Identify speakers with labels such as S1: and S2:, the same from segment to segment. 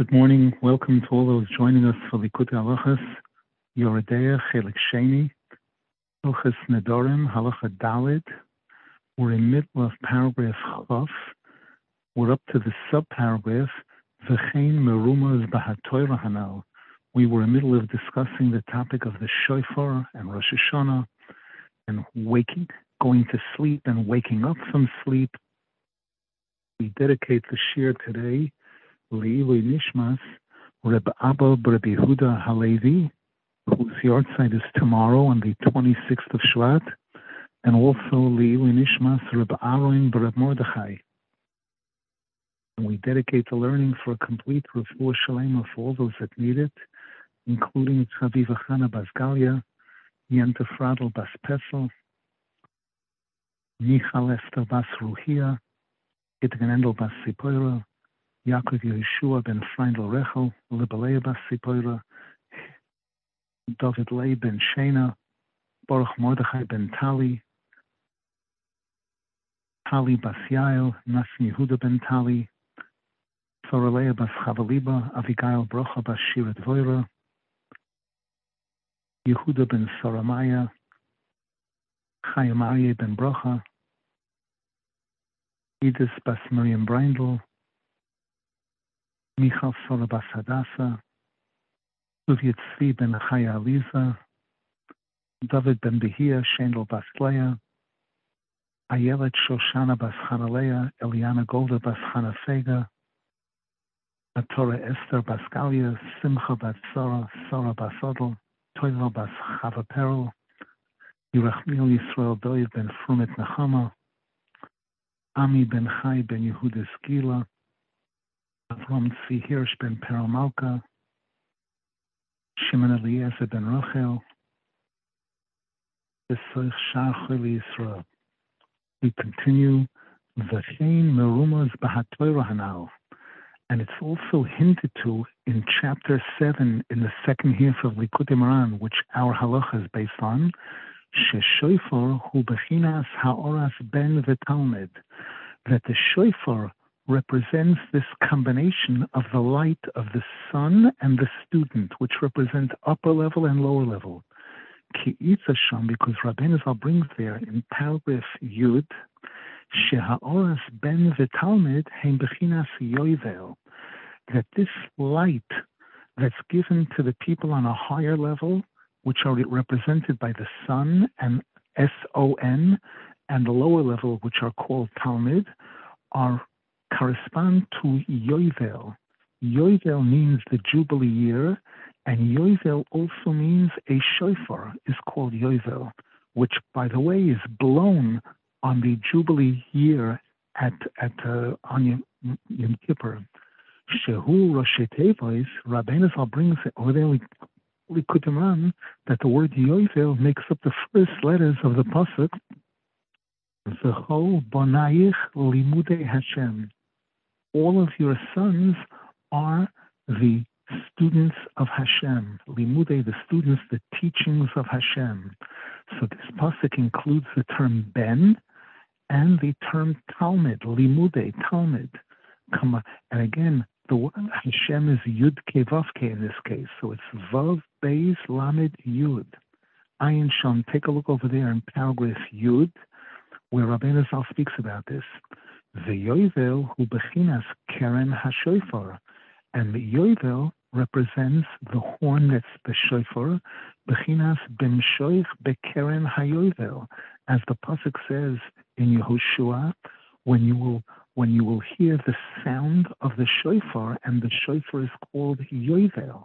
S1: Good morning. Welcome to all those joining us for Likutei Halachas, Yoreh Deah, Chelik Sheni, Hilchas Nedorim, Halacha Dalid. We're in the middle of paragraph Chaf. We're up to the sub-paragraph, V'chein Merumas Bahatoira Hanal. We were in the middle of discussing the topic of the shofar and Rosh Hashanah and waking, going to sleep and waking up from sleep. We dedicate the shir today Le'ilui Nishmas, Reb Abba Reb Yehuda Halevi, whose yahrzeit is tomorrow on the 26th of Shvat, and also Le'ilui Nishmas Reb Aaron Reb Mordechai. And we dedicate the learning for a complete refuah shalema for all those that need it, including Tzaviva Chana Basgalia, Yenta Fradel Bas Pesel, Michal Esther Bas Ruhia, Gittgenendel Bas Sipoira, Yaakov Yeshua ben Freindel Rechel, Libelea bas Sipoira, David Lei ben Shena, Baruch Mordechai ben Tali, Tali bas Yael, Nassim Yehuda ben Tali, Soralea bas Chavaliba, Avigail Brocha bas Shirat Voira, Yehuda ben Saramaya, Chayam ben Brocha, Edith bas Miriam Breindl, Michal Sola Bas Hadassah, Uvia Tzvi ben Chaya Aliza, David ben Behia, Shendel Bas Ayelet Shoshana Bas Eliana Golda Bas Chanafega, Atora Esther Bas Galia, Simcha Bas Sora, Sora Bas Odel, Toivel Bas Chava Perel, Yisrael ben Frumet Nechama, Ami ben Chai ben Yehuda Skila, Avram Tzvi Hirsch ben Paramalka, Shimon Eliezer ben Rochel, Besoich Shar Choli Yisrael. We continue V'chein Merumas Bahatoira Hanal. And it's also hinted to in chapter 7 in the second half of Likutei Moharan, which our halacha is based on, Sheshoifor hu bechinas haoras ben v'talmid, that the shofar represents this combination of the light of the sun and the student, which represent upper level and lower level. Sham, because Rabbeinu Zal brings there in paragraph Yud, Shehaoras ben v'talmid heim bechinas yoivel, that this light that's given to the people on a higher level, which are represented by the sun and S-O-N, and the lower level, which are called Talmud, are correspond to Yovel. Yovel means the Jubilee year, and Yovel also means a shofar is called Yovel, which, by the way, is blown on the Jubilee year at at uh, on Yom, Yom Kippur. Shehu Rosh Rabbeinu Zal brings over there we, could run that the word Yovel makes up the first letters of the pasuk. V'chol bonayich limude Hashem all of your sons are the students of Hashem. Limude, the students, the teachings of Hashem. So this pasuk includes the term ben and the term Talmud, limude, Talmud. And again, the word Hashem is Yud Kevavke in this case. So it's Vav Beis Lamed Yud. Ayin Sham, take a look over there in paragraph Yud, where Rabbeinu Zal speaks about this. The yovel hu bechinas keren hashofar, and the Yovel represents the horn that's the shofar, bechinas bimshoich bekeren hayovel, as the pasuk says in Yehoshua, when you will when you will hear the sound of the shofar, and the shofar is called Yovel.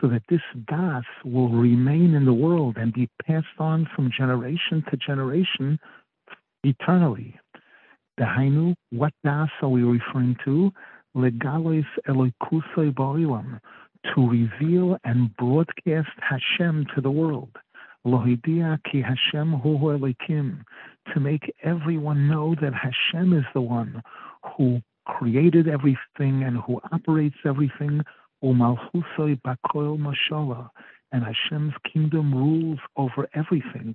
S1: So that this das will remain in the world and be passed on from generation to generation eternally. Dahainu, what das are we referring to? Legalois eloikusoi borilam, to reveal and broadcast Hashem to the world. Lohidia ki Hashem hu elikim, to make everyone know that Hashem is the one who created everything and who operates everything. Umalchusoi bakoil mashallah, and Hashem's kingdom rules over everything.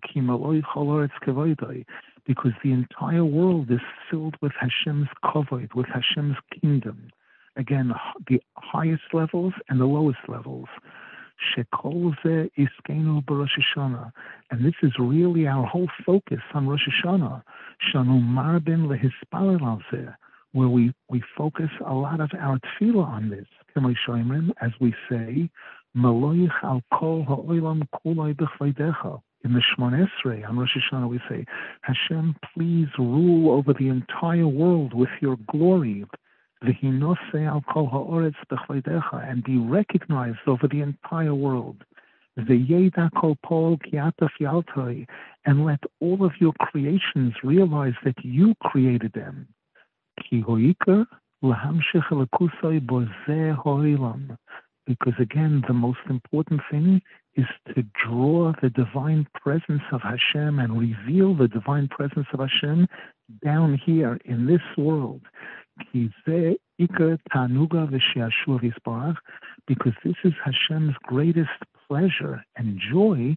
S1: Because the entire world is filled with Hashem's kavod, with Hashem's kingdom. Again, the highest levels and the lowest levels. And this is really our whole focus on Rosh Hashanah. Where we, we focus a lot of our tefillah on this. As we say, Maloich al kol ha'olam b'chvaydecha. In the Shemon Esrei, on Rosh Hashanah, we say, Hashem, please rule over the entire world with your glory. V'hinose al kol ha'oretz and be recognized over the entire world. V'yeda pol and let all of your creations realize that you created them. Because again, the most important thing is to draw the divine presence of Hashem and reveal the divine presence of Hashem down here in this world. Because this is Hashem's greatest pleasure and joy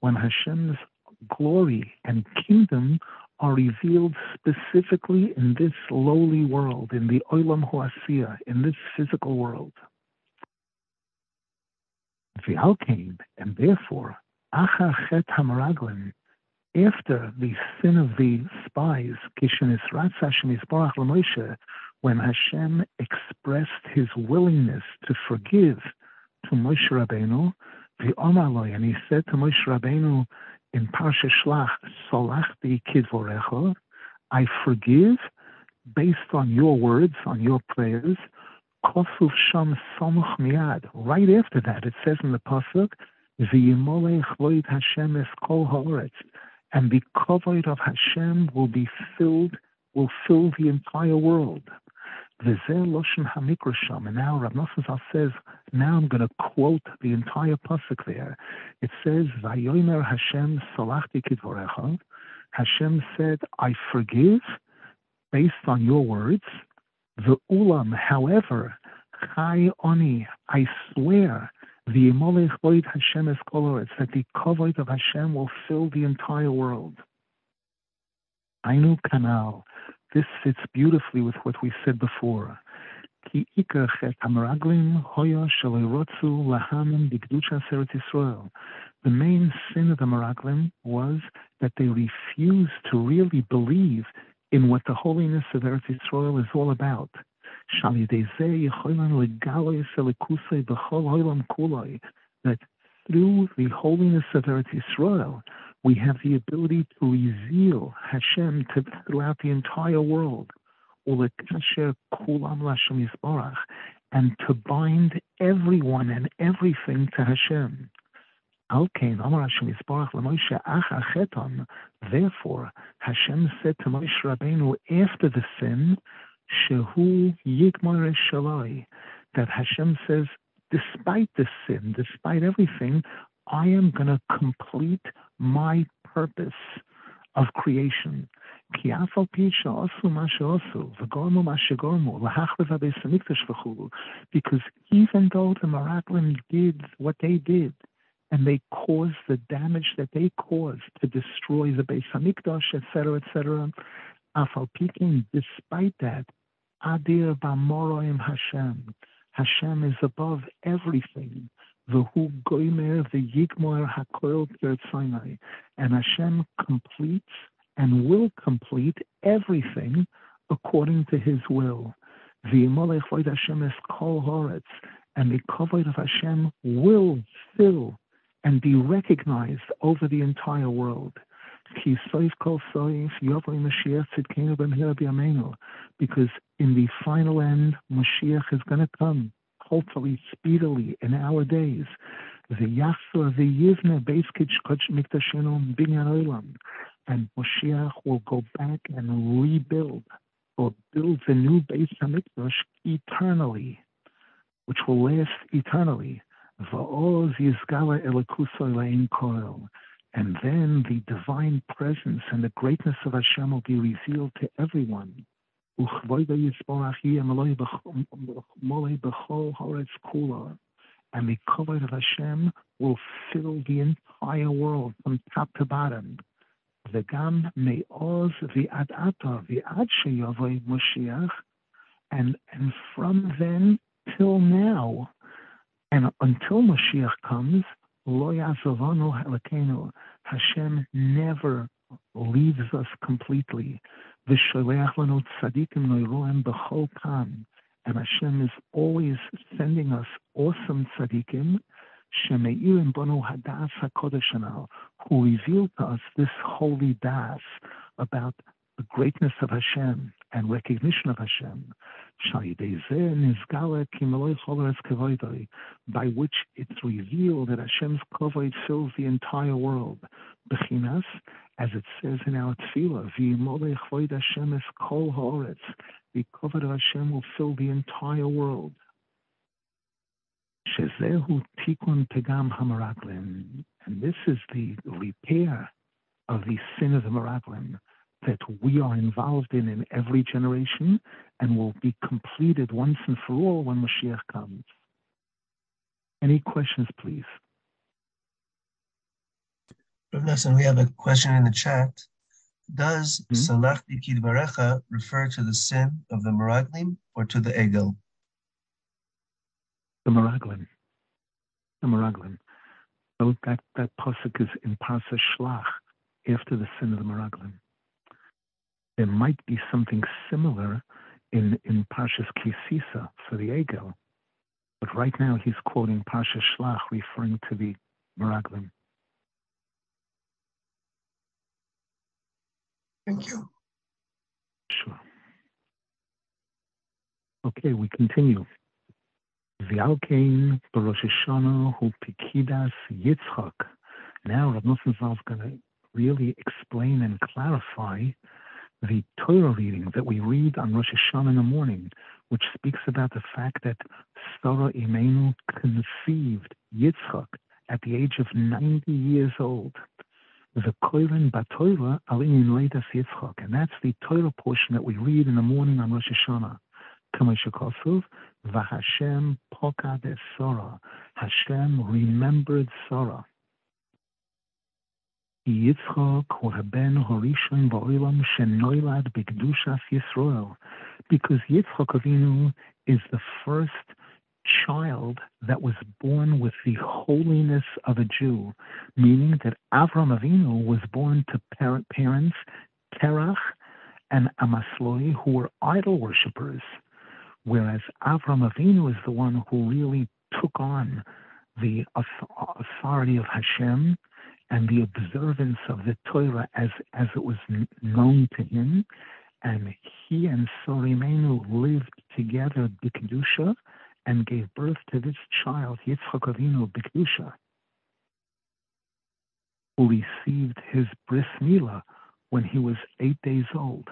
S1: when Hashem's glory and kingdom are revealed specifically in this lowly world, in the Olam Hoasiya, in this physical world. Alkane, and therefore, Chet after the sin of the spies, when Hashem expressed his willingness to forgive to Moshe Rabbeinu, the Omaloi, and he said to Moshe Rabbeinu, in Parsha Shlach, Solachti Kidvorecha, I forgive based on your words, on your prayers. Kosuf Sham Somuch Miad. Right after that, it says in the pasuk, V'yimolech loid Hashem es kol and the kavod of Hashem will be filled, will fill the entire world. And now Rav Nosson says, now I'm going to quote the entire pasuk there. It says, Vayomer Hashem salachti kidvorecha. Hashem said, I forgive based on your words. The ulam, however, chai oni, I swear, the imolech loid Hashem es koloretz, that the kavod of Hashem will fill the entire world. Ainu kanal. This fits beautifully with what we said before. The main sin of the Meraglim was that they refused to really believe in what the holiness of Eretz Yisrael is all about. That through the holiness of Eretz Yisrael, we have the ability to reveal Hashem to, throughout the entire world, and to bind everyone and everything to Hashem. Therefore, Hashem said to Moshe Rabbeinu after the sin, Shehu that Hashem says, despite the sin, despite everything, I am going to complete my purpose of creation. Because even though the Meraglim did what they did, and they caused the damage that they caused to destroy the Beis Hamikdash, etc., etc., despite that, Adir Bamoroim Hashem, Hashem is above everything. V'hu goimer v'yigmor hakoil Sinai. And Hashem completes and will complete everything according to His will. V'yimolech void Hashem es kol horetz. And the kavod of Hashem will fill and be recognized over the entire world. Because in the final end, Mashiach is going to come hopefully speedily in our days. The Yachsa, the Yivne, Beiskich, Miktashinu, Binyan Olam. And Moshiach will go back and rebuild or build the new Beis Hamikdash eternally. which will last eternally. And then the divine presence and the greatness of Hashem will be revealed to everyone. And the kavod of Hashem will fill the entire world from top to bottom. The gam me'oz v'ad ata v'ad sheyavoy Moshiach. And, and from then till now, and until Moshiach comes, lo yazavanu Hashem never leaves us completely. V'sholeach lanu tzadikim noiroem b'chol pan, and Hashem is always sending us awesome tzadikim, shemeirim bonu hadas hakodesh who revealed to us this holy das about the greatness of Hashem and recognition of Hashem, by which it's revealed that Hashem's kavod fills the entire world. As it says in our tefillah, Hashem is kol haaretz. The kavod of Hashem will fill the entire world. Shezehu tikun pegam hamaraglim, and this is the repair of the sin of the maraglim that we are involved in in every generation and will be completed once and for all when Mashiach comes. Any questions, please?
S2: Listen, we have a question in the chat. Does mm-hmm. Salach Barecha refer to the sin of the Meraglim or to the Egel?
S1: The Meraglim. The Meraglim. So that, that pasuk is in Parsa Shlach after the sin of the Meraglim there might be something similar in, in Parshas Kisisa for the Egel. But right now he's quoting Parshas Shlach, referring to the Meraglim.
S2: Thank you.
S1: Sure. Okay, we continue. V'alkein b'Rosh Hashanah hu pikidas Yitzchak. Now Rav Nosson Zal is going to really explain and clarify the Torah reading that we read on Rosh Hashanah in the morning, which speaks about the fact that Sarah Imenu conceived Yitzchak at the age of 90 years old the Koiran Batoira Alinin Leida Yitzchak. And that's the Torah portion that we read in the morning on Rosh Hashanah. Kamashakosov, Vahashem Pokades Sora. Hashem remembered Sora. Yitzchak or Horishon Ba'olam Shenoilad Bigdushas Yisrael. Because Yitzchak Avinu is the first child that was born with the holiness of a Jew, meaning that Avram Avinu was born to parent parents Terach and Amasloi, who were idol worshippers, whereas Avram Avinu is the one who really took on the authority of Hashem and the observance of the Torah as, as it was known to him. And he and Sorimenu lived together Bikdusha and gave birth to this child, Yitzchak Avinu Bikdusha, who received his bris milah when he was eight days old.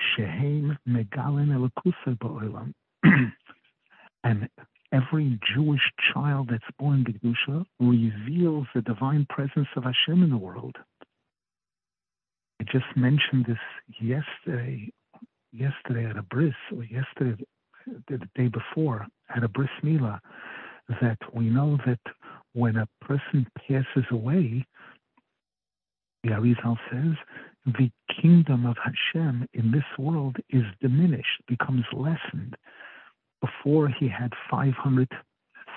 S1: Shehem Megalin Elakusa Ba'olam. And every Jewish child that's born Gedusha reveals the divine presence of Hashem in the world. I just mentioned this yesterday, yesterday at a bris, or yesterday, the day before at a bris milah, that we know that when a person passes away, the Arizal says, the kingdom of Hashem in this world is diminished, becomes lessened before he had 500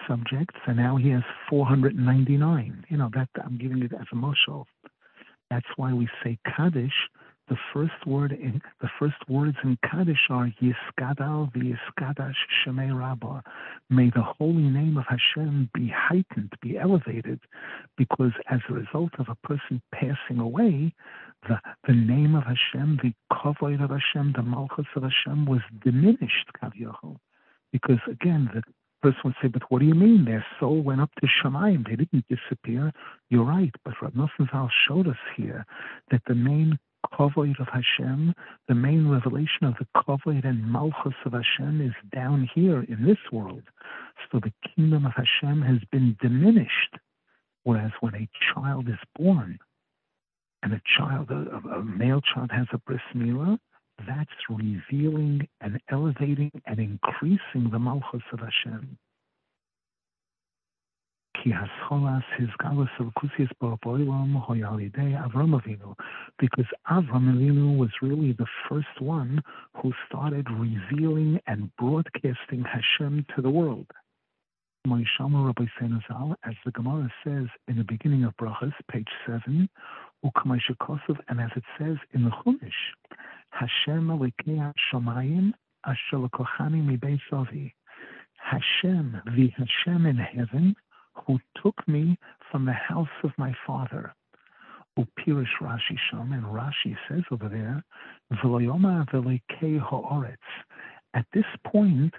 S1: subjects, and now he has 499. You know, that I'm giving it as a moshel. That's why we say Kaddish. The first word in the first words in Kaddish are Yiskadal v'Yiskadash Shemei Rabbah. May the holy name of Hashem be heightened, be elevated, because as a result of a person passing away, the, the name of Hashem, the kavod of Hashem, the malchus of Hashem was diminished, Kavyochel. Because again, the person would say, but what do you mean? Their soul went up to Shemayim. They didn't disappear. You're right. But Rav Nosson Zal showed us here that the main Kavod of Hashem, the main revelation of the Kavod and Malchus of Hashem is down here in this world. So the kingdom of Hashem has been diminished. Whereas when a child is born, and a child, a, a male child has a bris milah, that's revealing and elevating and increasing the Malchus of Hashem. Because Avram Avinu was really the first one who started revealing and broadcasting Hashem to the world. Moishama Rabbi Senazal, As the Gemara says in the beginning of Brachas, page 7, and as it says in the Chumash, Hashem Elikei Shamayim Asher Lekochani Mibeis Avi. Hashem, the Hashem in heaven, who took me from the house of my father. Upirish Rashi Sham, and Rashi says over there, V'loyoma v'lekei ha'oretz. At this point,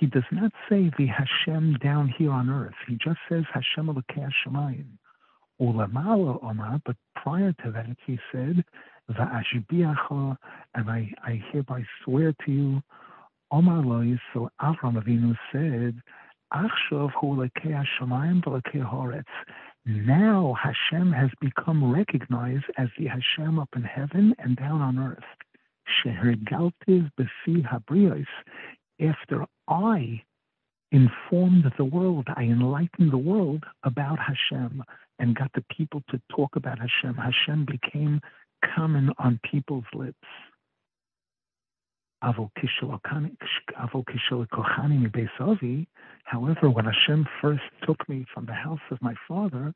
S1: he does not say the Hashem down here on earth. He just says Hashem Elikei Shemayim. Ulamala Omar, but prior to that, he said, Va'ashbiacha, and I, I hereby swear to you, Omar Lois, so Avram Avinu said, Now Hashem has become recognized as the Hashem up in heaven and down on earth. After I informed the world, I enlightened the world about Hashem and got the people to talk about Hashem. Hashem became common on people's lips. However, when Hashem first took me from the house of my father,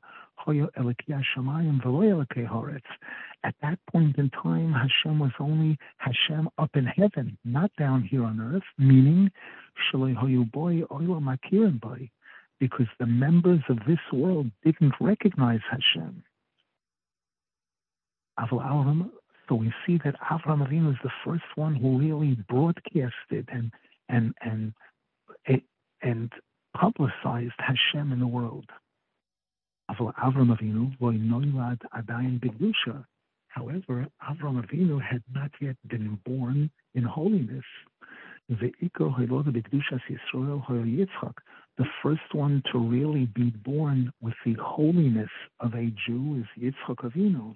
S1: at that point in time, Hashem was only Hashem up in heaven, not down here on earth, meaning because the members of this world didn't recognize Hashem. So we see that Avram Avinu is the first one who really broadcasted and and and and publicized Hashem in the world. Avram Avinu adayin. However, Avram Avinu had not yet been born in holiness. The first one to really be born with the holiness of a Jew is Yitzchak Avinu.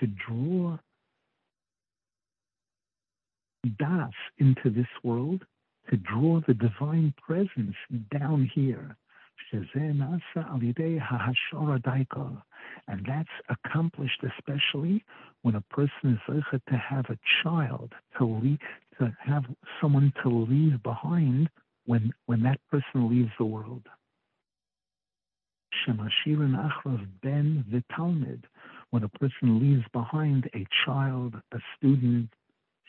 S1: to draw das into this world, to draw the divine presence down here. And that's accomplished especially when a person is to have a child, to leave, to have someone to leave behind when when that person leaves the world. Shemashirin Achrav ben the Talmud, when a person leaves behind a child, a student,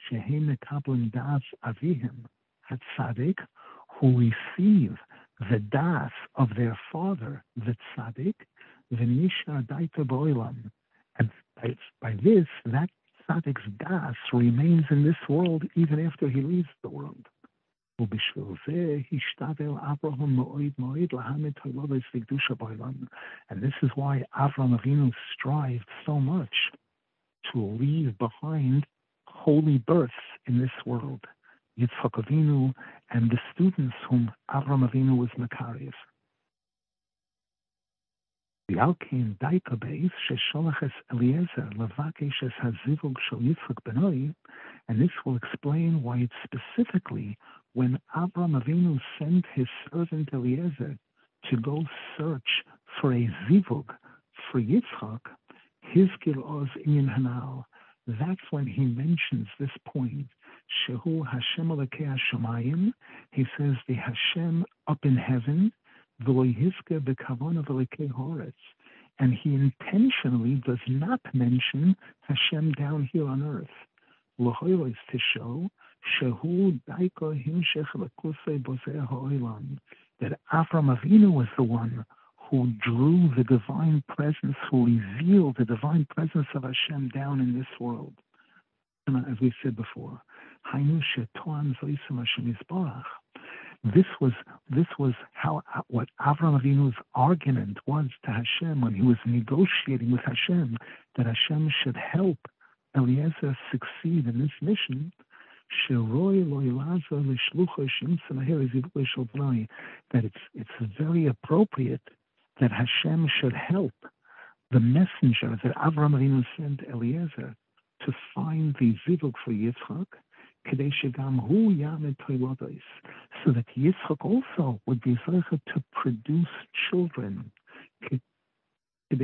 S1: Shehem Mekablim Das Avihim, Hatzadik, who receive the Das of their father, the Tzadik, Venisha Daita Boilam. And by, by this, that Tzadik's Das remains in this world even after he leaves the world. ובשביל זה השתדל אברהם מאוד מאוד להעמיד הילולת לקדושה בעולם. And this is why Avram Avinu strived so much to leave behind holy births in this world. Yitzchak Avinu and the students whom Avram Avinu was Makariv. ועל כן דייקה באיס ששולח את אליעזר לבקש את הזיווג של יצחק בנוי, and this will explain why it's specifically when Avram Avinu sent his servant Eliezer to go search for a zivug for Yitzchak, his oz in Hanal, that's when he mentions this point. Shehu Hashem Alekei Hashemayim. He says the Hashem up in heaven, Yizke B'Kavon Alekei Horetz. and he intentionally does not mention Hashem down here on earth. Lahoiros to show Shehu Daiko Himshech Ha'olam that Avram Avinu was the one who drew the divine presence, who revealed the divine presence of Hashem down in this world. And as we said before, this was this was how what Avram Avinu's argument was to Hashem when he was negotiating with Hashem that Hashem should help Eliezer succeed in this mission. That it's it's very appropriate that Hashem should help the messenger that Avram Avinu sent Eliezer to find the zivug for Yitzchak, so that Yitzchak also would be to produce children. So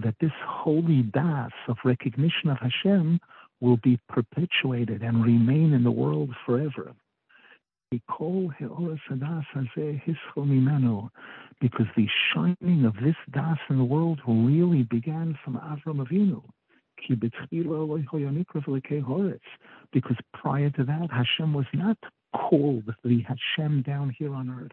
S1: that this holy das of recognition of Hashem will be perpetuated and remain in the world forever because the shining of this das in the world really began from Avram Avinu. Because prior to that, Hashem was not called the Hashem down here on earth.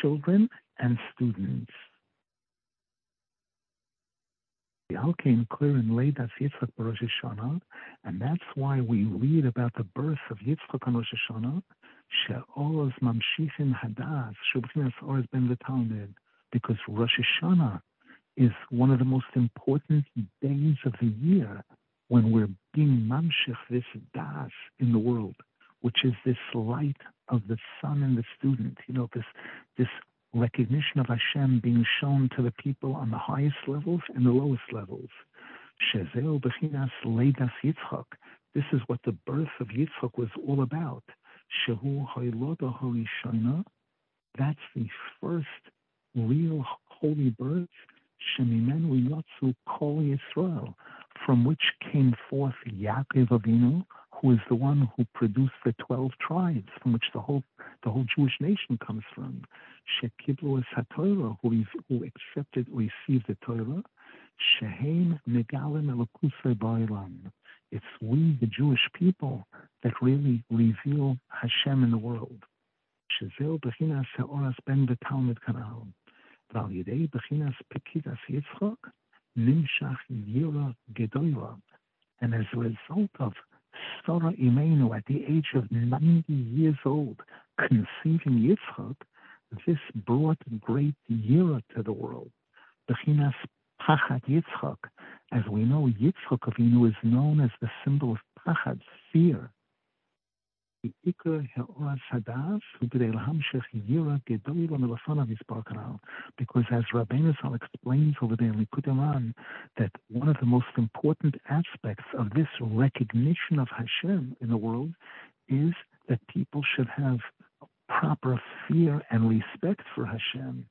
S1: children and students. The came clear in Leidas Yitzchak Rosh Hashanah, and that's why we read about the birth of Yitzchak on Rosh Hashanah, She'oz Mamshichin Hadas, Shubchinas Oz Ben V'Talmud, because Rosh Hashanah is one of the most important days of the year when we're being mamshich this das in the world, which is this light of the sun and the student. You know, this this recognition of Hashem being shown to the people on the highest levels and the lowest levels. Shezeo Bechinas Leidas Yitzchak. This is what the birth of Yitzchak was all about. Shehu Hailoda Harishana, that's the first real holy birth, Shemimen Yatsu Kol Yisrael, from which came forth Yaakov Avinu, who is the one who produced the twelve tribes, from which the whole the whole Jewish nation comes from. Shekiblu HaTorah, who, who accepted, received the Torah. Shehem Megalim Elokusei Ba'ilam. It's we, the Jewish people, that really reveal Hashem in the world. Shazel Bechinas Seoras Ben Betalmud Kanal. Val Yidei Bechinas Pekidas Yitzchok Nimshach Yira Gedoyla. And as a result of Sarah Imenu at the age of 90 years old, conceiving Yitzchak, this brought great Yira to the world. Bechinas Pachat Yitzchak, as we know, Yitzchak Avinu is known as the symbol of Pachad, fear. Because as Rabbeinu Zal explains over there in Likutei that one of the most important aspects of this recognition of Hashem in the world is that people should have proper fear and respect for Hashem.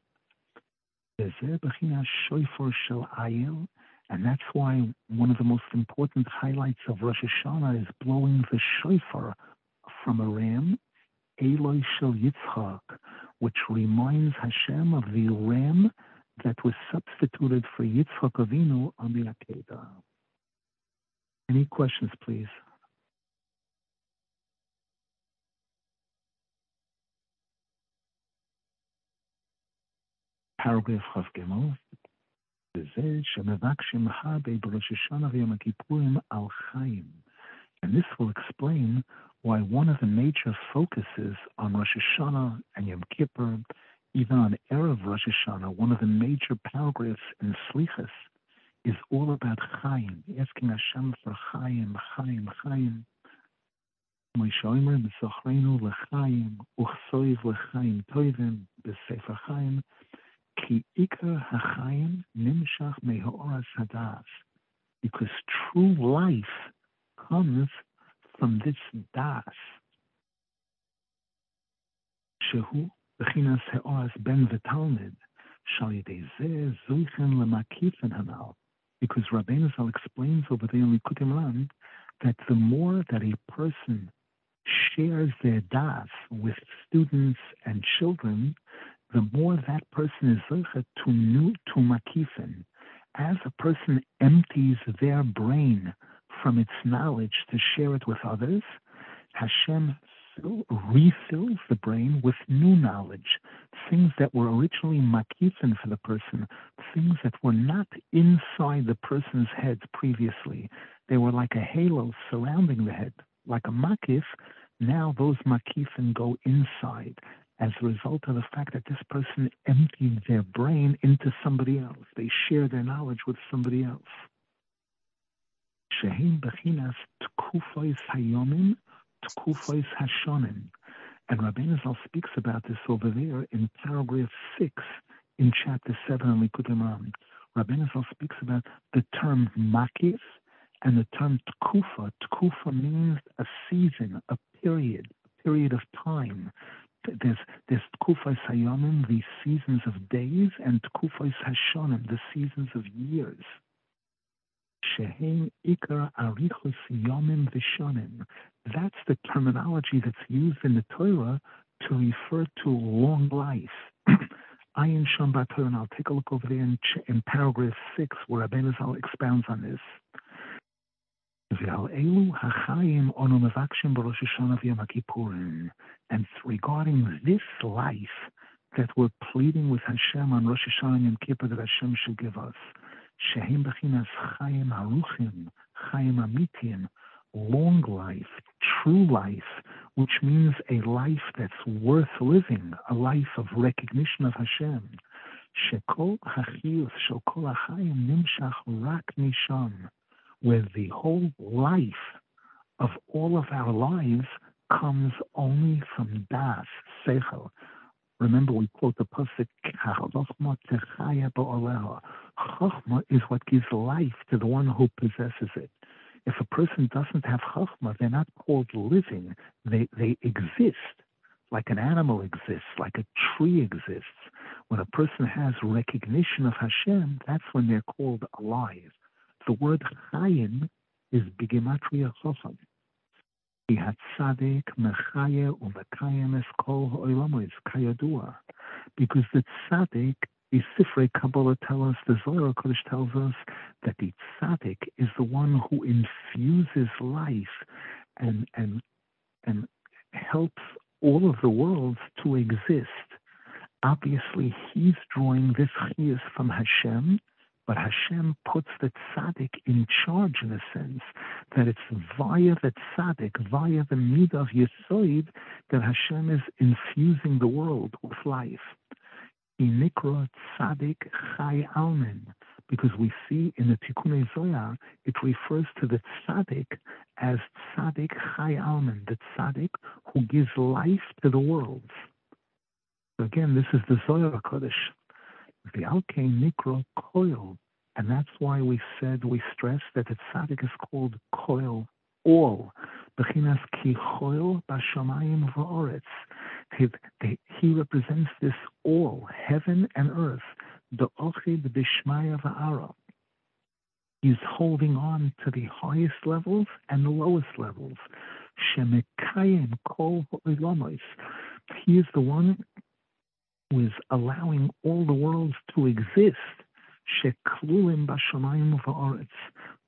S1: And that's why one of the most important highlights of Rosh Hashanah is blowing the shofar from a ram, Eloi Shel Yitzchak, which reminds Hashem of the ram that was substituted for Yitzchak Avinu on the Akedah. Any questions, please? Paragraph Chav Gimel. וזה שמבקשים הרבה בראש השנה ויום הכיפורים על חיים. And this will explain why one of the major focuses on Rosh Hashanah and Yom Kippur, even on Erev Rosh Hashanah, one of the major paragraphs in Slichas is all about Chaim, asking Hashem for Chaim, Chaim, Chaim. Because true life comes from this Das. Shehu Bechinas Heoras Ben V'Talmid, Shal Yedei Zeh Zuichen L'Makifen Hanal, because Rabbeinu Zal explains over there in Likutei Moharan that the more that a person shares their das with students and children, the more that person is zeichet to new to makifen. As a person empties their brain from its knowledge to share it with others, Hashem refills the brain with new knowledge, things that were originally makifen for the person, things that were not inside the person's head previously. They were like a halo surrounding the head, like a makif. Now those makifin go inside as a result of the fact that this person emptied their brain into somebody else. They share their knowledge with somebody else. Shehem bechinas tkufos hayomim, tkufos hashonim. And Rabbeinu Zal speaks about this over there in paragraph 6 in chapter 7 of Likutei Moharan. Rabbeinu speaks about the term makif and the term tkufa. Tkufa means a season, a period, a period of time. There's there's tkufas hayomim, the seasons of days, and tkufas hashonim, the seasons of years. Shehem arichus yomim vishonim. That's the terminology that's used in the Torah to refer to long life. Ayin Shom and I'll take a look over there in, in paragraph six, where Rabbeinu expounds on this. And regarding this life that we're pleading with Hashem on Rosh Hashanah and Yom Kippur that Hashem should give us, Shehim Bechinas Chaim Haruchim, Chaim Amitim, long life, true life, which means a life that's worth living, a life of recognition of Hashem. Shekol Hachiyus, Shekol Hachayim Nimshach Rak Nisham where the whole life of all of our lives comes only from das, seichel. Remember, we quote the pasuk, Chachma is what gives life to the one who possesses it. If a person doesn't have chachma, they're not called living. They, they exist like an animal exists, like a tree exists. When a person has recognition of Hashem, that's when they're called alive. The word Chaim is Bigematria Chacham. He had tzaddik Mechaya Umekayim Es Kol Ha'olamois Kayadua. Because the Tzaddik, the Sifrei Kabbalah tell us, the Zohar Kodesh tells us that the Tzaddik is the one who infuses life and, and, and helps all of the worlds to exist. Obviously, he's drawing this chiyus from Hashem, but Hashem puts the tzaddik in charge in a sense that it's via the tzaddik, via the mid of Yesoid, that Hashem is infusing the world with life. Inikra tzaddik chai almen, because we see in the Tikkun Zohar, it refers to the tzaddik as tzaddik chai almen, the tzaddik who gives life to the worlds. Again, this is the Zohar Kodesh. The Alkane Nikro Koil. And that's why we said, we stressed that the tzaddik is called coil all. Bechinas ki choil bashamayim va'oretz. He represents this all, heaven and earth. The ochid b'shmaya va'ara. He's holding on to the highest levels and the lowest levels. Shemekayim kol He is the one is allowing all the worlds to exist. Sheklulim bashamayim va'aretz.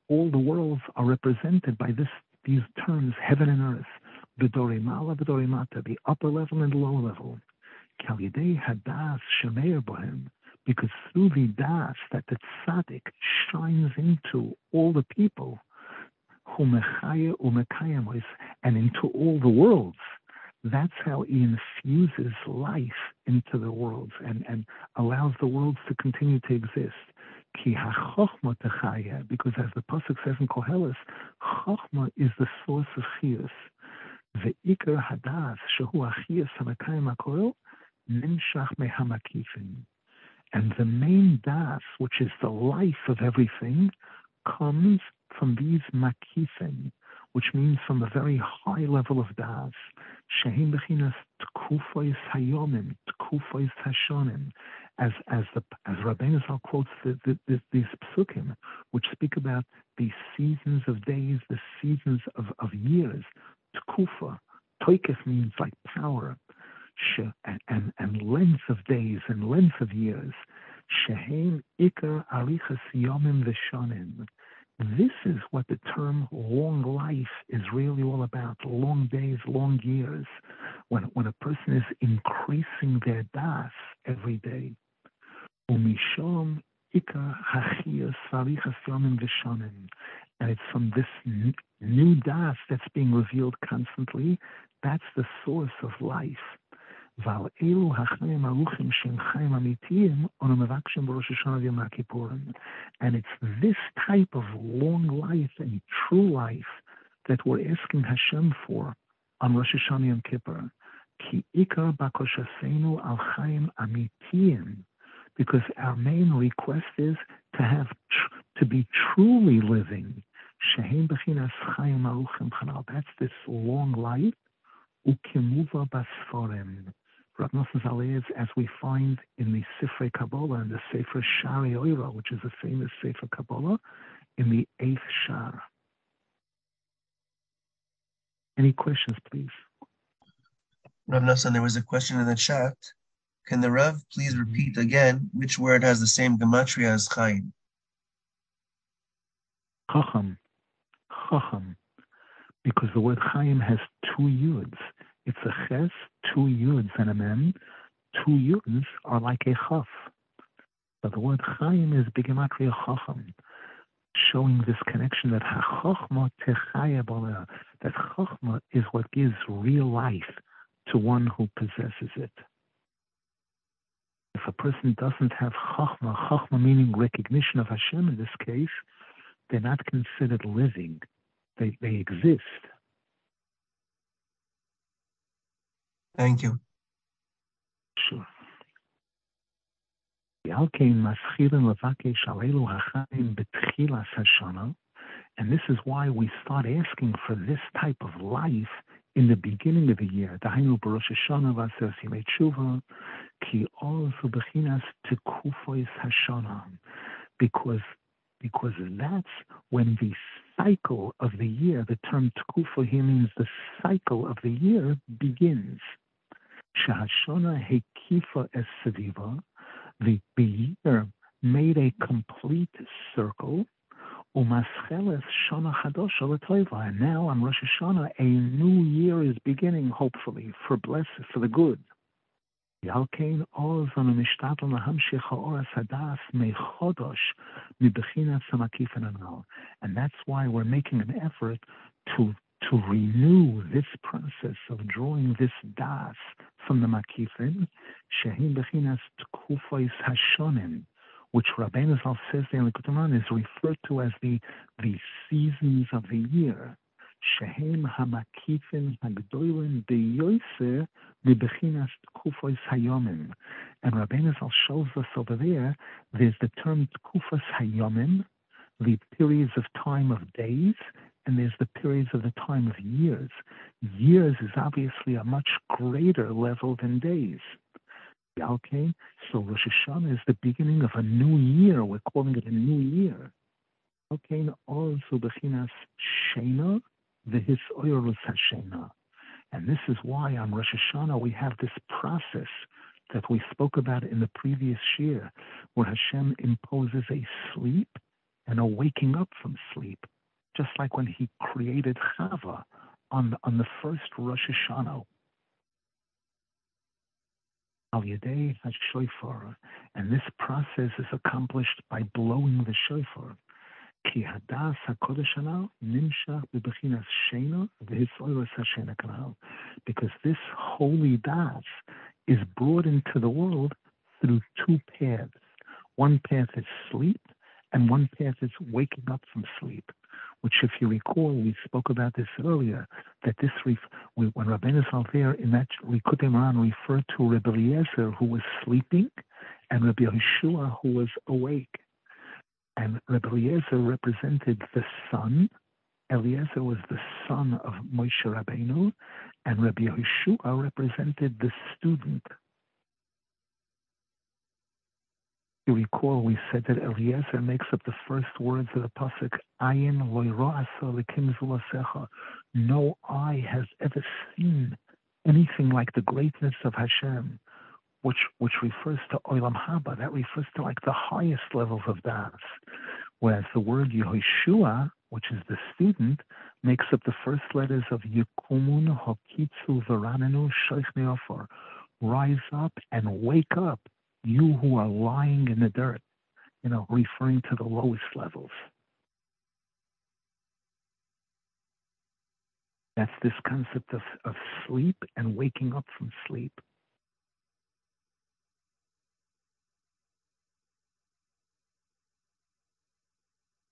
S1: All the worlds are represented by this these terms, heaven and earth. B'dorei mala, b'dorei mata, the upper level and the lower level. Kalidei hadas shemeir bohem. Because through the das that the tzaddik shines into all the people, humechaya umekayamos, and into all the worlds, that's how he infuses life into the worlds and, and allows the worlds to continue to exist. Ki because as the pasuk says in Koheles, chokhmah is the source of chiyus. The ikar hadas shehu achiyus hamakayim hakoil nimshach mehamakifin. And the main das, which is the life of everything, comes from these makifin, which means from a very high level of das. Shehin bechinas tkufois hayomim, tkufois hashonim, as as the as Rabbeinu Zal quotes the, the, the, these psukim, which speak about the seasons of days, the seasons of, of years. Tkufa, toikef means like power and, and, and length of days and length of years. Shehem ikar arichas yomim v'shonim. This is what the term long life is really all about. Long days, long years. When, when a person is increasing their das every day. And it's from this new das that's being revealed constantly. That's the source of life. ועל אלו החיים הרוחים שהם חיים אמיתיים, אנו מבקשים בראש השנה ויום הכיפורים. And it's this type of long life and true life that we're asking Hashem for on Rosh Hashanah Yom Kippur. כי עיקר בקושתנו על חיים אמיתיים, because our main request is to have, to be truly living. שהם בחינס חיים ארוכים חנל. That's this long life. וכמובא בספורם. Rav Nosson as we find in the Sifrei Kabbalah and the Sefer Shari Oira, which is a famous Sefer Kabbalah, in the eighth Shar. Any questions, please?
S2: Rav Nosson, there was a question in the chat. Can the Rav please repeat again which word has the same gematria as Chaim?
S1: Chacham. Chacham. Because the word Chaim has two yuds. It's a ches, two yuds and a mem. Two yuds are like a chaf. But the word chaim is bigematria chacham, showing this connection that chachma techaya that chachma is what gives real life to one who possesses it. If a person doesn't have chachma, chachma meaning recognition of Hashem in this case, they're not considered living. They, they exist,
S2: Thank you.
S1: And this is why we start asking for this type of life in the beginning of the year. Because because that's when the cycle of the year, the term tkufa here means the cycle of the year begins. Shahashona Hekifa Esiviva, the, the year made a complete circle. Umascheles Shana Chadosha L'Toiva. And now on Rosh Hashanah, a new year is beginning, hopefully, for blessing, for the good. Yalkein Oz on Mishtat on Hamshich Haoras Hadas Mechodosh Mibechina Samakif And that's why we're making an effort to to renew this process of drawing this das from the Makifin, Shehim Bechinas Tkufais Hashonim, which Rabbeinu Zal says there in the Kutuman is referred to as the, the seasons of the year. Hagdoilin Beyoiser Bebechinas Tkufais Hayomim. And Rabbeinu Zal shows us over there, there's the term Tkufas Hayomim, the periods of time of days, and there's the periods of the time of years. Years is obviously a much greater level than days. Okay, so Rosh Hashanah is the beginning of a new year. We're calling it a new year. Okay, also bechinas hashena. And this is why on Rosh Hashanah we have this process that we spoke about in the previous year, where Hashem imposes a sleep and a waking up from sleep just like when he created Chava on the, on the first Rosh Hashanah. Al Yadei HaShofar, and this process is accomplished by blowing the shofar. Anal nimshach bebechinas shena v'hisoiros hashena kanal. Because this holy das is brought into the world through two paths. One path is sleep, and one path is waking up from sleep which, if you recall, we spoke about this earlier, that this, ref- when Rabbeinu Salver in that Likutei referred to Rabbi Eliezer, who was sleeping, and Rabbi Yeshua, who was awake. And Rabbi Eliezer represented the son. Eliezer was the son of Moshe Rabbeinu, and Rabbi Yeshua represented the student. You recall we said that Eliezer makes up the first words of the pasuk, "Ayin No eye has ever seen anything like the greatness of Hashem, which which refers to Olam Haba. That refers to like the highest levels of Das. Whereas the word Yehoshua, which is the student, makes up the first letters of Yikumun Hokitsu Varanenu Shoichneofor. Rise up and wake up you who are lying in the dirt, you know, referring to the lowest levels. That's this concept of, of sleep and waking up from sleep.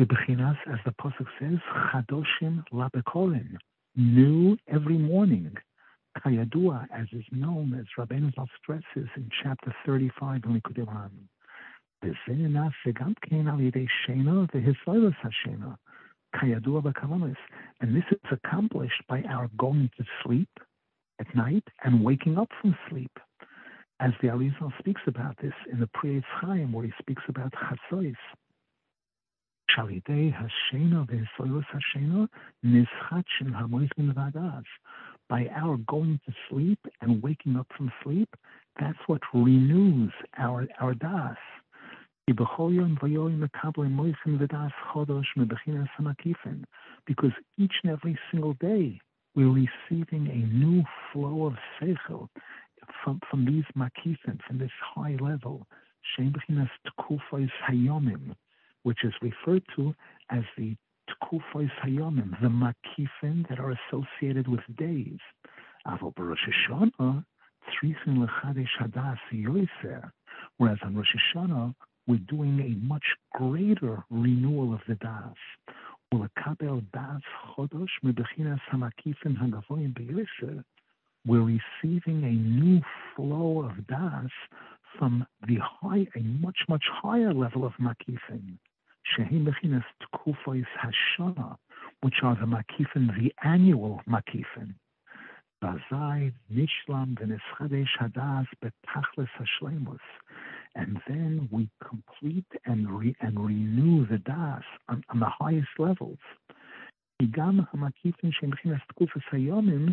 S1: as the Pasuk says, Chadoshim labekolim, new every morning. Kayadua, as is known, as Rabbeinu Zal stresses in chapter 35 in Likutei Moharan. And this is accomplished by our going to sleep at night and waking up from sleep. As the Arizal speaks about this in the Pri Chaim, where he speaks about Chasois. Hamoizmin Vadas by our going to sleep and waking up from sleep, that's what renews our, our das. Because each and every single day we're receiving a new flow of seichel from, from these makifin, from this high level, which is referred to as the Tkufos Hayomim, the Makifin that are associated with days. Avo Rosh Hashanah, Tzrichin Lechadesh Hadas Yoiser. Whereas on Rosh Hashanah, we're doing a much greater renewal of the Das. ולקבל Das Chodosh מבחינת המקיפים הגבוהים ביותר, we're receiving a new flow of Das from the high, a much, much higher level of makifin. Shehi Mechinas Tkufos Hashana, which are the Makifin, the annual Makifin. Bazai Nishlam V'Neschadesh Hadas Betachlis Hashlemus. And then we complete and, re, and renew the Das on, on the highest levels. גם המקיפים שהם מבחינת תקופת היומים,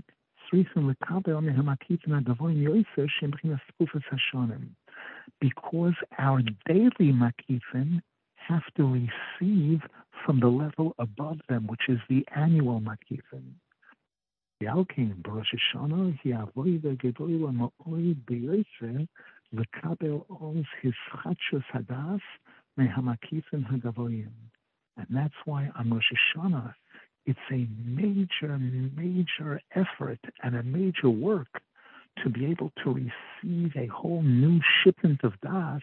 S1: צריכים לקבל מהמקיפים הגבוהים יויסר שהם מבחינת תקופת השונים. Because our daily makifin have to receive from the level above them, which is the annual makifin. Yalkin Barosh Hashanah Hiavoida Gedoyla Ma'oi Beyoser Lekabel Oz Hischachos Hadas Mehamakifin Hagavoyim. And that's why on Rosh Hashanah it's a major, major effort and a major work to be able to receive a whole new shipment of das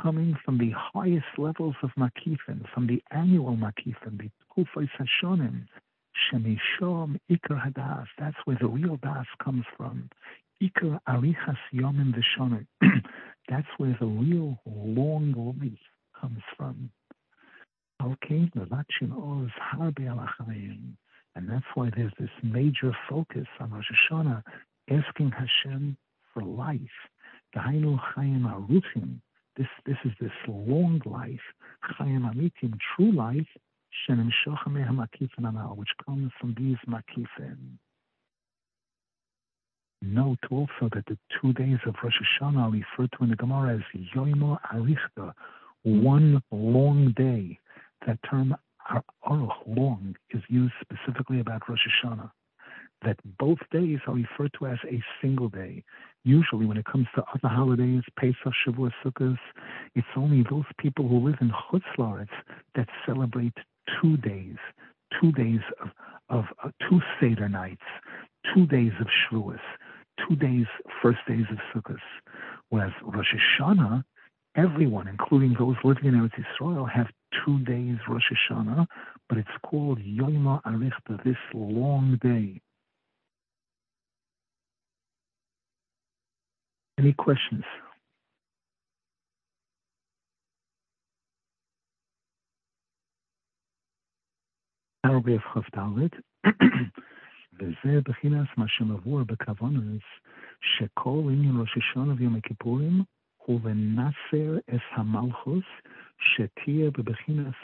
S1: coming from the highest levels of makifin, from the annual makifin, the kufay sashonim, shemishom ikar hadas. That's where the real das comes from. Ikar arichas yomim v'shonim. That's where the real long life comes from. Okay, the lachin oz harbe And that's why there's this major focus on Rosh Hashanah asking Hashem for life. This this is this long life, chayim amitim, true life, which comes from these makifin. Note also that the two days of Rosh Hashanah are referred to in the Gemara as Yoimo Arichta, one long day. That term Aruch long is used specifically about Rosh Hashanah. That both days are referred to as a single day. Usually, when it comes to other holidays, Pesach, Shavuot, Sukkot, it's only those people who live in Chutz that celebrate two days, two days of, of uh, two Seder nights, two days of Shavuos, two days, first days of Sukkot. Whereas Rosh Hashanah, everyone, including those living in Eretz Yisrael, have two days Rosh Hashanah, but it's called Yom Arichta, this long day. Any questions? וזה בחינס מה בכוונס, שכל עניין ראש הכיפורים הוא אס המלכוס שתהיה בבחינס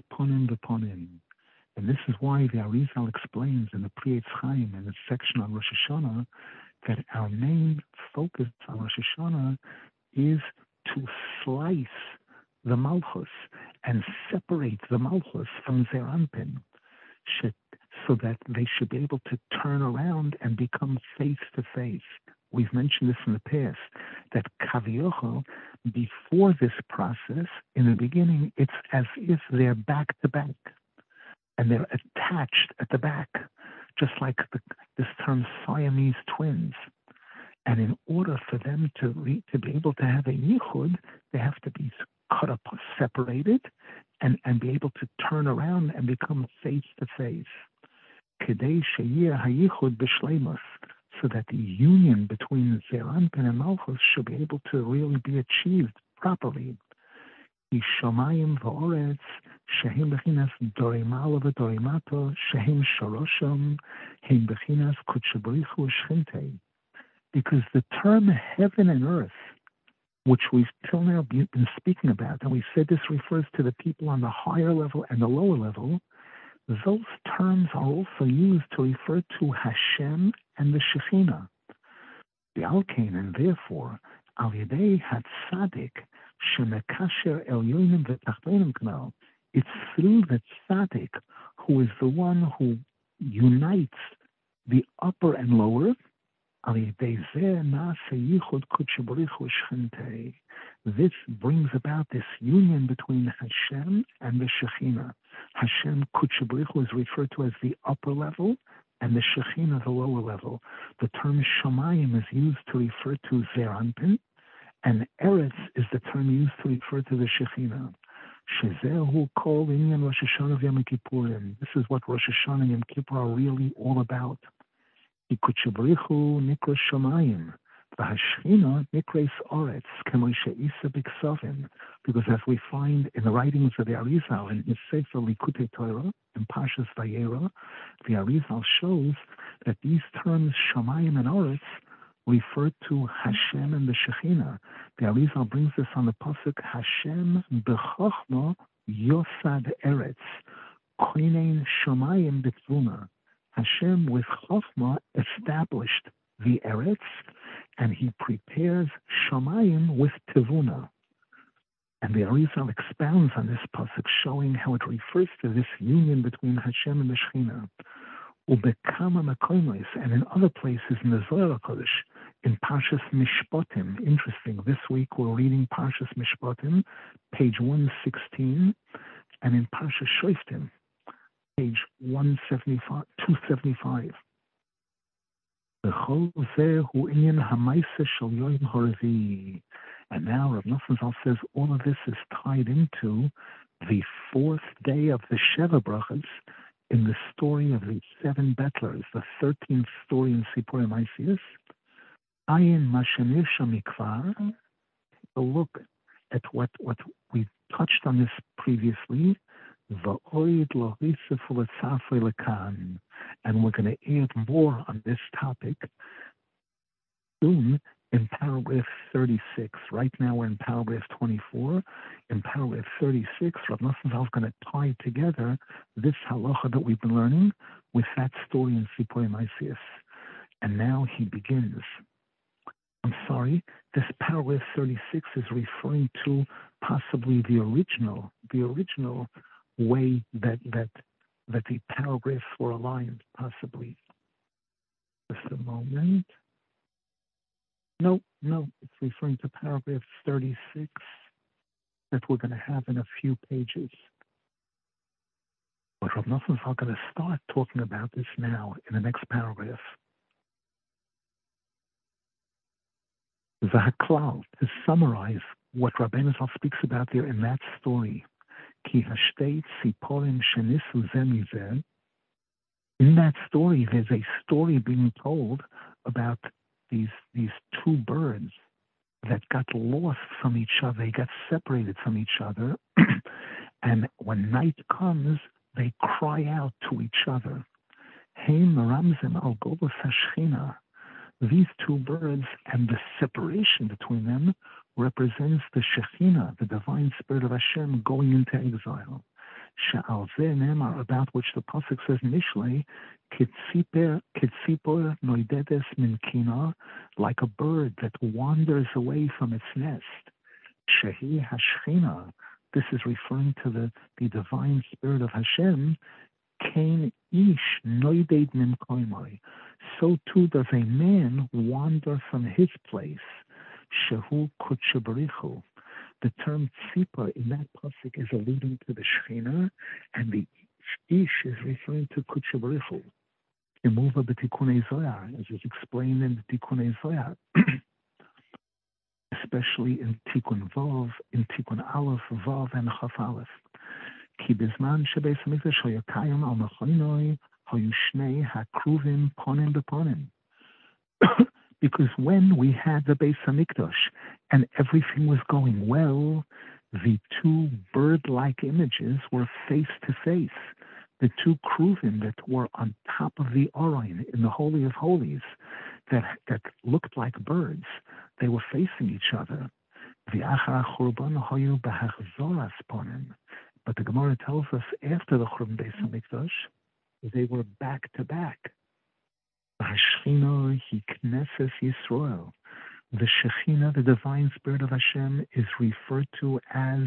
S1: And this is why the Arizal explains in the Pri Etz Chaim in the section on Rosh Hashanah that our main focus on Rosh Hashanah is to slice the Malchus and separate the Malchus from Zeir Anpin so that they should be able to turn around and become face to face. We've mentioned this in the past that Kaviochel, before this process, in the beginning, it's as if they're back to back and they're attached at the back, just like the, this term Siamese twins. And in order for them to re, to be able to have a yichud, they have to be cut up, separated, and, and be able to turn around and become face to face so that the union between Zeir Anpin and Malchus should be able to really be achieved properly. Shomayim v'oretz shehem bechinas dorimala v'dorimato shehem shorosham hem bechinas kutshabrichu shchinte. Because the term heaven and earth, which we've till now been speaking about, and we said this refers to the people on the higher level and the lower level, those terms are also used to refer to Hashem and the Shekhinah. The Alkane, and therefore, Al Yedei Hatzadik Shemekasher El Yonim V'Tachtonim Knal. It's through the Tzaddik who is the one who unites the upper and lower. This brings about this union between Hashem and the Shekhinah. Hashem Kutchabrichu is referred to as the upper level, and the Shekhinah the lower level. The term Shamayim is used to refer to Zeir Anpin, and Eretz is the term used to refer to the Shekhinah. Shezehu Kol Inyan Rosh Hashanah Yom Kippurim. This is what Rosh Hashanah and Yom Kippur are really all about. Ikutchabrichu Nikra Shamayim. V'hashchina nikres oretz kemoshe isa b'ksavim. Because as we find in the writings of the Arizal in his Sefer Likutei Torah and Pashas Vayera, the Arizal shows that these terms Shamayim and Oretz refer to Hashem and the Shekhinah. The Arizal brings this on the pasuk Hashem b'chachma yosad eretz koinein Shamayim b'tvuna. Hashem with chachma established the eretz and he prepares Shamayim with Tivuna. And the Arizal expounds on this pasuk, showing how it refers to this union between Hashem and the Shekhinah. Ubekama makoimos, and in other places in the Zohar Kodesh, in Parshas Mishpatim. Interesting. This week we're reading Parshas Mishpatim, page 116, and in Parshas Shoftim, page 175, 275. And now Rav Nosson says all of this is tied into the fourth day of the Sheva Brachas in the story of the seven bettlers, the thirteenth story in Sipur Maisius. Ayin Mashanir Shamikvar. A look at what, what we touched on this previously. And we're going to add more on this topic soon in paragraph 36. Right now we're in paragraph 24. In paragraph 36, Rav Nosson is going to tie together this halacha that we've been learning with that story in Sipur Maisius. And now he begins. I'm sorry, this paragraph 36 is referring to possibly the original, the original way that that that the paragraphs were aligned, possibly. Just a moment. No, no, it's referring to paragraph 36 that we're going to have in a few pages. But Rav is going to start talking about this now in the next paragraph. Zahaklal, to summarize what Rabbeinu speaks about there in that story, Ki hashtei shenisu. In that story, there's a story being told about these these two birds that got lost from each other. They got separated from each other, and when night comes, they cry out to each other. Heim ramzim al hashchina. These two birds and the separation between them represents the Shekhinah, the divine spirit of Hashem, going into exile. Sha'al Nemar, about which the Pasuk says initially, Kitzipor noidedes minkina, like a bird that wanders away from its nest. Shehi Hashchina, this is referring to the, the divine spirit of Hashem, Kain Ish Noided Mimkoimai. So too does a man wander from his place. Shehu Kutshabarichu. The term tzipa in that pasuk is alluding to the Shechina, and the Ish is referring to Kutshabarichu. Imuva b'tikunei Zohar, as is explained in the Tikunei Zohar. especially in Tikkun Vav, in Tikkun Aleph, Vav, and Chaf Aleph. כי בזמן שבית המקדש היה קיים על מכונוי, היו שני הקרובים פונים בפונים. Because when we had the Beis Hamikdash and everything was going well, the two bird-like images were face to face. The two kruvim that were on top of the Aron in the Holy of Holies, that that looked like birds, they were facing each other. But the Gemara tells us after the Churban Beis Hamikdash, they were back to back. The Shechina, the divine spirit of Hashem, is referred to as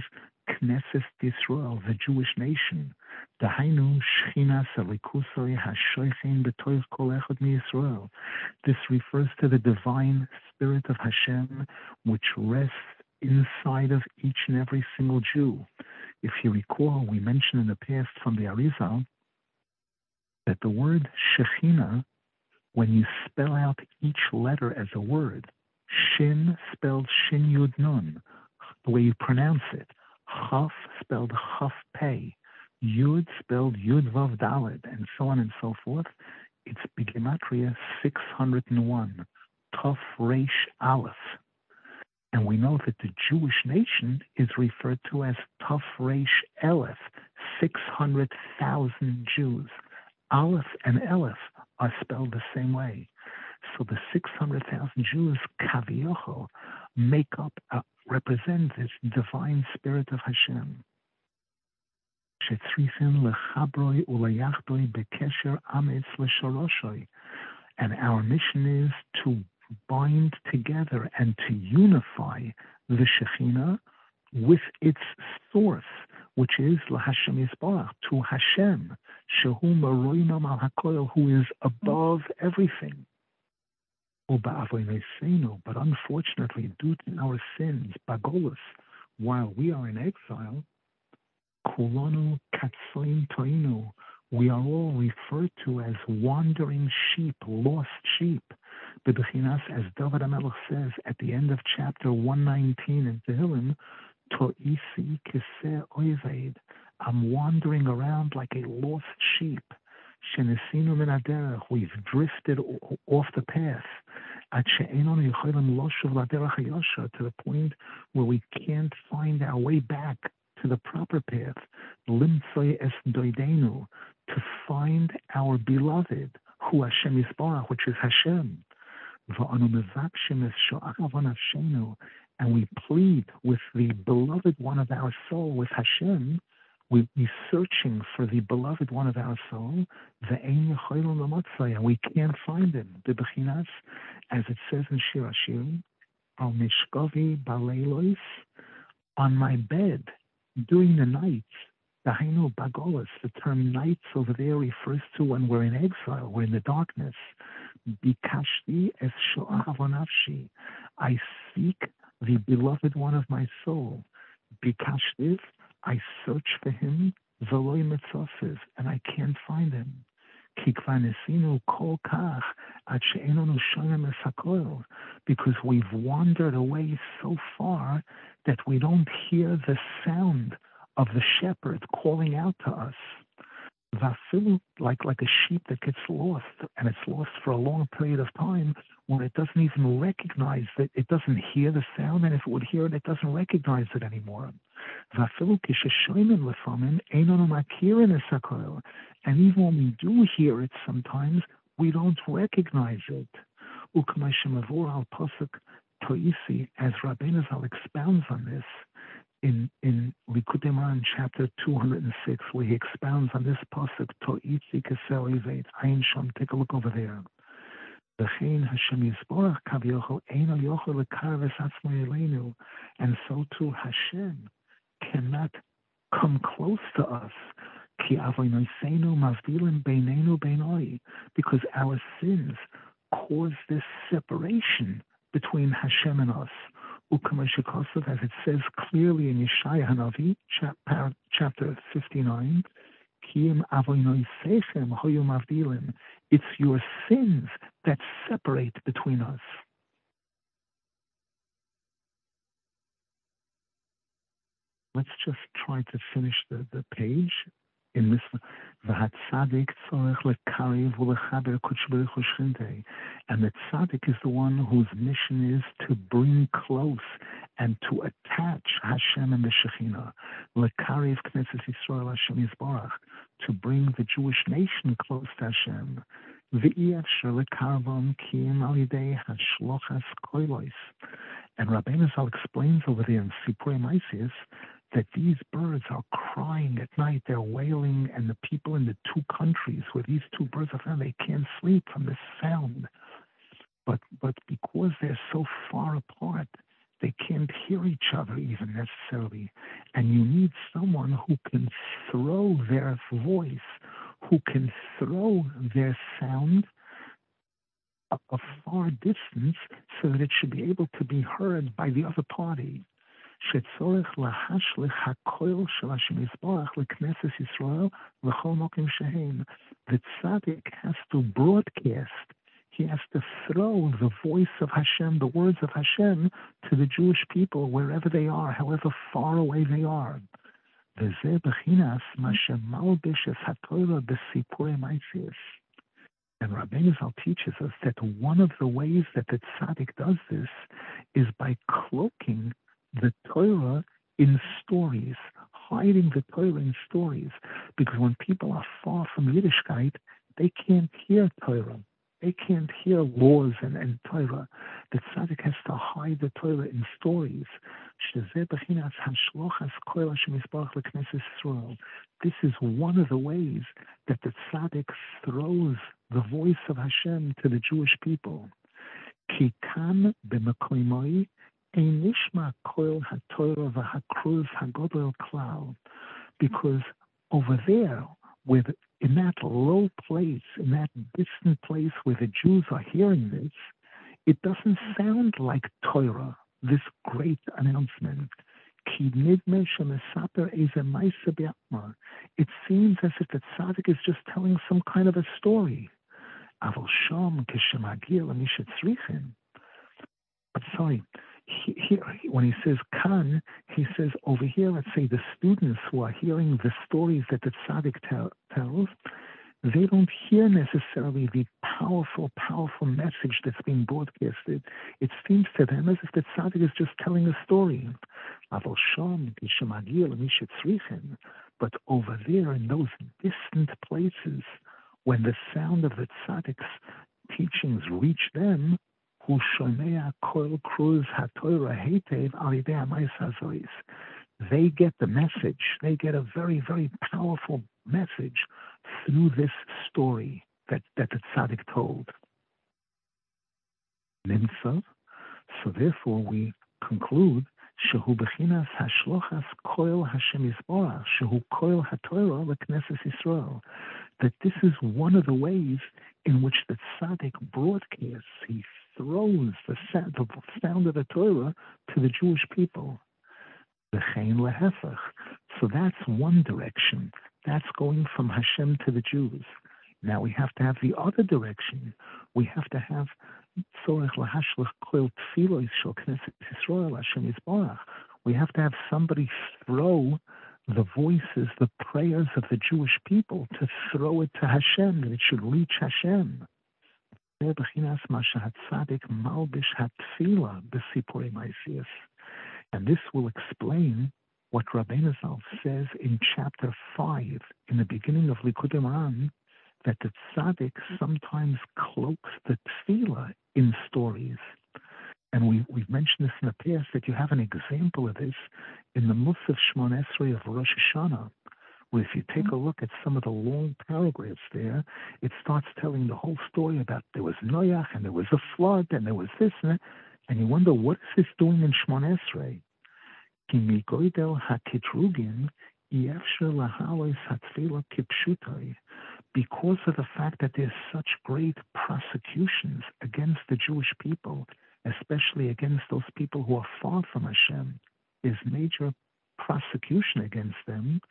S1: Knesset Yisrael, the Jewish nation. Dahainu Shechina Salikusoi Hashoichin B'Toiv Kol Echad Yisrael. This refers to the divine spirit of Hashem, which rests inside of each and every single Jew. If you recall, we mentioned in the past from the Arizal that the word Shechina, when you spell out each letter as a word, Shin spelled Shin Yud Nun, the way you pronounce it, Chaf spelled Chaf Pei, Yud spelled Yud Vav Daled, and so on and so forth, it's Bigematria 601, Tuf Reish Aleph. And we know that the Jewish nation is referred to as Tuf Reish Elef, 600,000 Jews. Aleph and Elef are spelled the same way. So the 600,000 Jews, Kaviocho, make up, uh, represent this divine spirit of Hashem. And our mission is to bind together and to unify the Shekhinah with its source, which is LaHashem Yisbarach, to Hashem, Shehu Maroinam al who is above everything. But unfortunately, due to our sins, Bagolus, while we are in exile, Kulanu Katsoim Toinu, we are all referred to as wandering sheep, lost sheep. Bebechinas, as David HaMelech says at the end of chapter 119 in Tehillim, To'isi kiseh oiveid. I'm wandering around like a lost sheep. Shenesinu min We've drifted off the path. To the point where we can't find our way back to the proper path. To find our beloved, who Hashem Yisbarach, which is Hashem and we plead with the beloved one of our soul, with Hashem, we be searching for the beloved one of our soul, the and we can't find him. The Bechinas, as it says in Shir Hashirim, Al Mishkavi Baleilois, on my bed during the night, Dahainu Bagolas, the term nights over there refers to when we're in exile, we're in the darkness. Bikashti es sho'ahavonavshi. I seek the beloved one of my soul. Bikashtiv, I search for him, Veloy mitzvahs, and I can't find him. Because we've wandered away so far that we don't hear the sound of the shepherd calling out to us. Like like a sheep that gets lost, and it's lost for a long period of time, when it doesn't even recognize that it doesn't hear the sound, and if it would hear it, it doesn't recognize it anymore. And even when we do hear it sometimes, we don't recognize it. Ukumashemavor al Posak Toisi, as Rabbeinu Zal expounds on this, in in Moharan chapter 206, where he expounds on this pasuk To'itzi Kesel Ayin Sham. Take a look over there. And so too Hashem cannot come close to us. Because our sins cause this separation between Hashem and us as it says clearly in Yeshaya Hanavi, chapter 59, it's your sins that separate between us. Let's just try to finish the, the page in this and the tzaddik is the one whose mission is to bring close and to attach Hashem and the Shekhinah. To bring the Jewish nation close to Hashem. Koilos and Rabbeinu Zal explains over there in Sipur Maisius that these birds are crying at night, they're wailing, and the people in the two countries where these two birds are found, they can't sleep from the sound. But but because they're so far apart, they can't hear each other even necessarily. And you need someone who can throw their voice, who can throw their sound a, a far distance so that it should be able to be heard by the other party. שצורך להשליך הקול של השם יזבח לכנסת ישראל לכל מקום שהם. The tzaddik has to broadcast, he has to throw the voice of Hashem, the words of Hashem, to the Jewish people wherever they are, however far away they are. וזה בחינס מה שמלבש התורה בסיפורי מייסיס. And Rabbeinu Zal teaches us that one of the ways that the tzaddik does this is by cloaking the Torah in stories, hiding the Torah in stories, because when people are far from Yiddishkeit, they can't hear Torah. They can't hear laws and, and Torah. The tzaddik has to hide the Torah in stories. This is one of the ways that the tzaddik throws the voice of Hashem to the Jewish people. B'makoimoi Nishma Koil HaTorah VaHakruz HaGodol Cloud, because over there, in that low place, in that distant place where the Jews are hearing this, it doesn't sound like Torah, this great announcement. It seems as if the tzaddik is just telling some kind of a story. But sorry, he, when he says kan, he says over here, let's say the students who are hearing the stories that the tzaddik tell, tells, they don't hear necessarily the powerful, powerful message that's being broadcasted. It seems to them as if the tzaddik is just telling a story. But over there in those distant places, when the sound of the tzaddik's teachings reach them, they get the message. They get a very, very powerful message through this story that, that the tzaddik told. Nimsa. So therefore we conclude שהוא בחינס השלוחס koil Hashem יסבורך, שהוא koil HaTorah לכנסת ישראל. That this is one of the ways in which the tzaddik broadcasts, he throws the the sound of the Torah to the Jewish people. So that's one direction. That's going from Hashem to the Jews. Now we have to have the other direction. We have to have we have to have somebody throw the voices, the prayers of the Jewish people, to throw it to Hashem, that it should reach Hashem. And this will explain what Rabbeinu Zal says in chapter 5, in the beginning of Likutei Moharan, that the tzaddik sometimes cloaks the tefillah in stories. And we, we've mentioned this in the past that you have an example of this in the Musaf Shmon Esrei of Rosh Hashanah, where if you take a mm-hmm. look at some of the long paragraphs there, it starts telling the whole story about there was Noach and there was a flood and there was this and that. And you wonder, what is this doing in Shmon Esrei? because of the fact that there's such great prosecutions against the Jewish people, especially against those people who are far from Hashem, is major prosecution against them.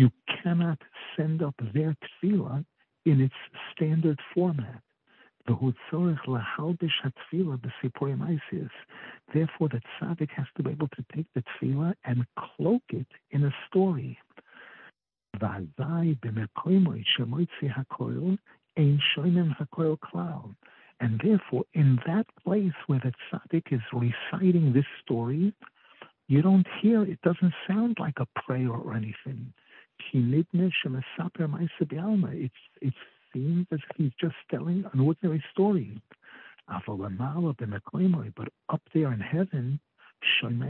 S1: You cannot send up their tefillah in its standard format. Therefore, the tzaddik has to be able to take the tefillah and cloak it in a story. And therefore, in that place where the tzaddik is reciting this story, you don't hear, it doesn't sound like a prayer or anything. It's, it seems as if he's just telling an ordinary story. But up there in heaven, Hashem.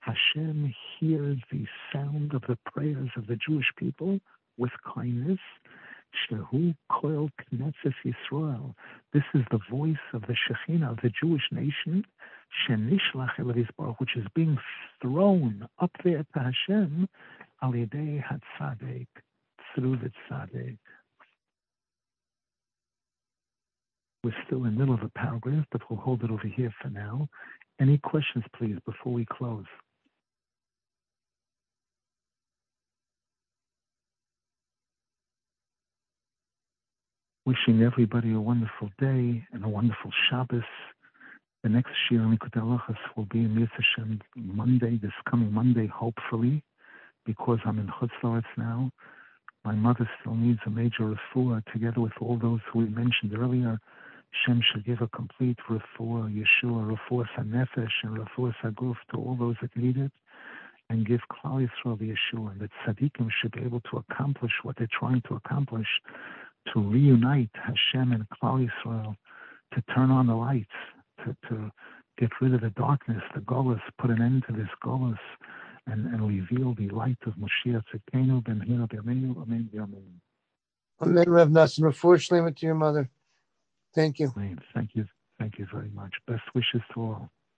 S1: Hashem hears the sound of the prayers of the Jewish people with kindness. Shehu Koil Knesset Yisrael. This is the voice of the Shekhinah, of the Jewish nation, Which is being thrown up there to Hashem, Al Yedei HaTzadik, through the Tzadik. We're still in the middle of a paragraph, but we'll hold it over here for now. Any questions, please, before we close? Wishing everybody a wonderful day and a wonderful Shabbos. The next Shir Likutei will be in Hashem Monday, this coming Monday, hopefully, because I'm in Chutz La'aretz now. My mother still needs a major refuah, together with all those who we mentioned earlier. Shem should give a complete refuah, Yeshua, refuah sanefesh, and refuah saguf to all those that need it, and give Klal Yisrael the Yeshua, and that tzaddikim should be able to accomplish what they're trying to accomplish to reunite Hashem and Klal Yisrael, to turn on the lights, to, to get rid of the darkness, the gullus, put an end to this gullus, and, and reveal the light of Moshiach Tzidkenu ben Hina b'Yameinu, Amen b'Yameinu.
S3: Amen, Rev Nasan. Unfortunately, to your mother. Thank you.
S1: Thank you. Thank you very much. Best wishes to all.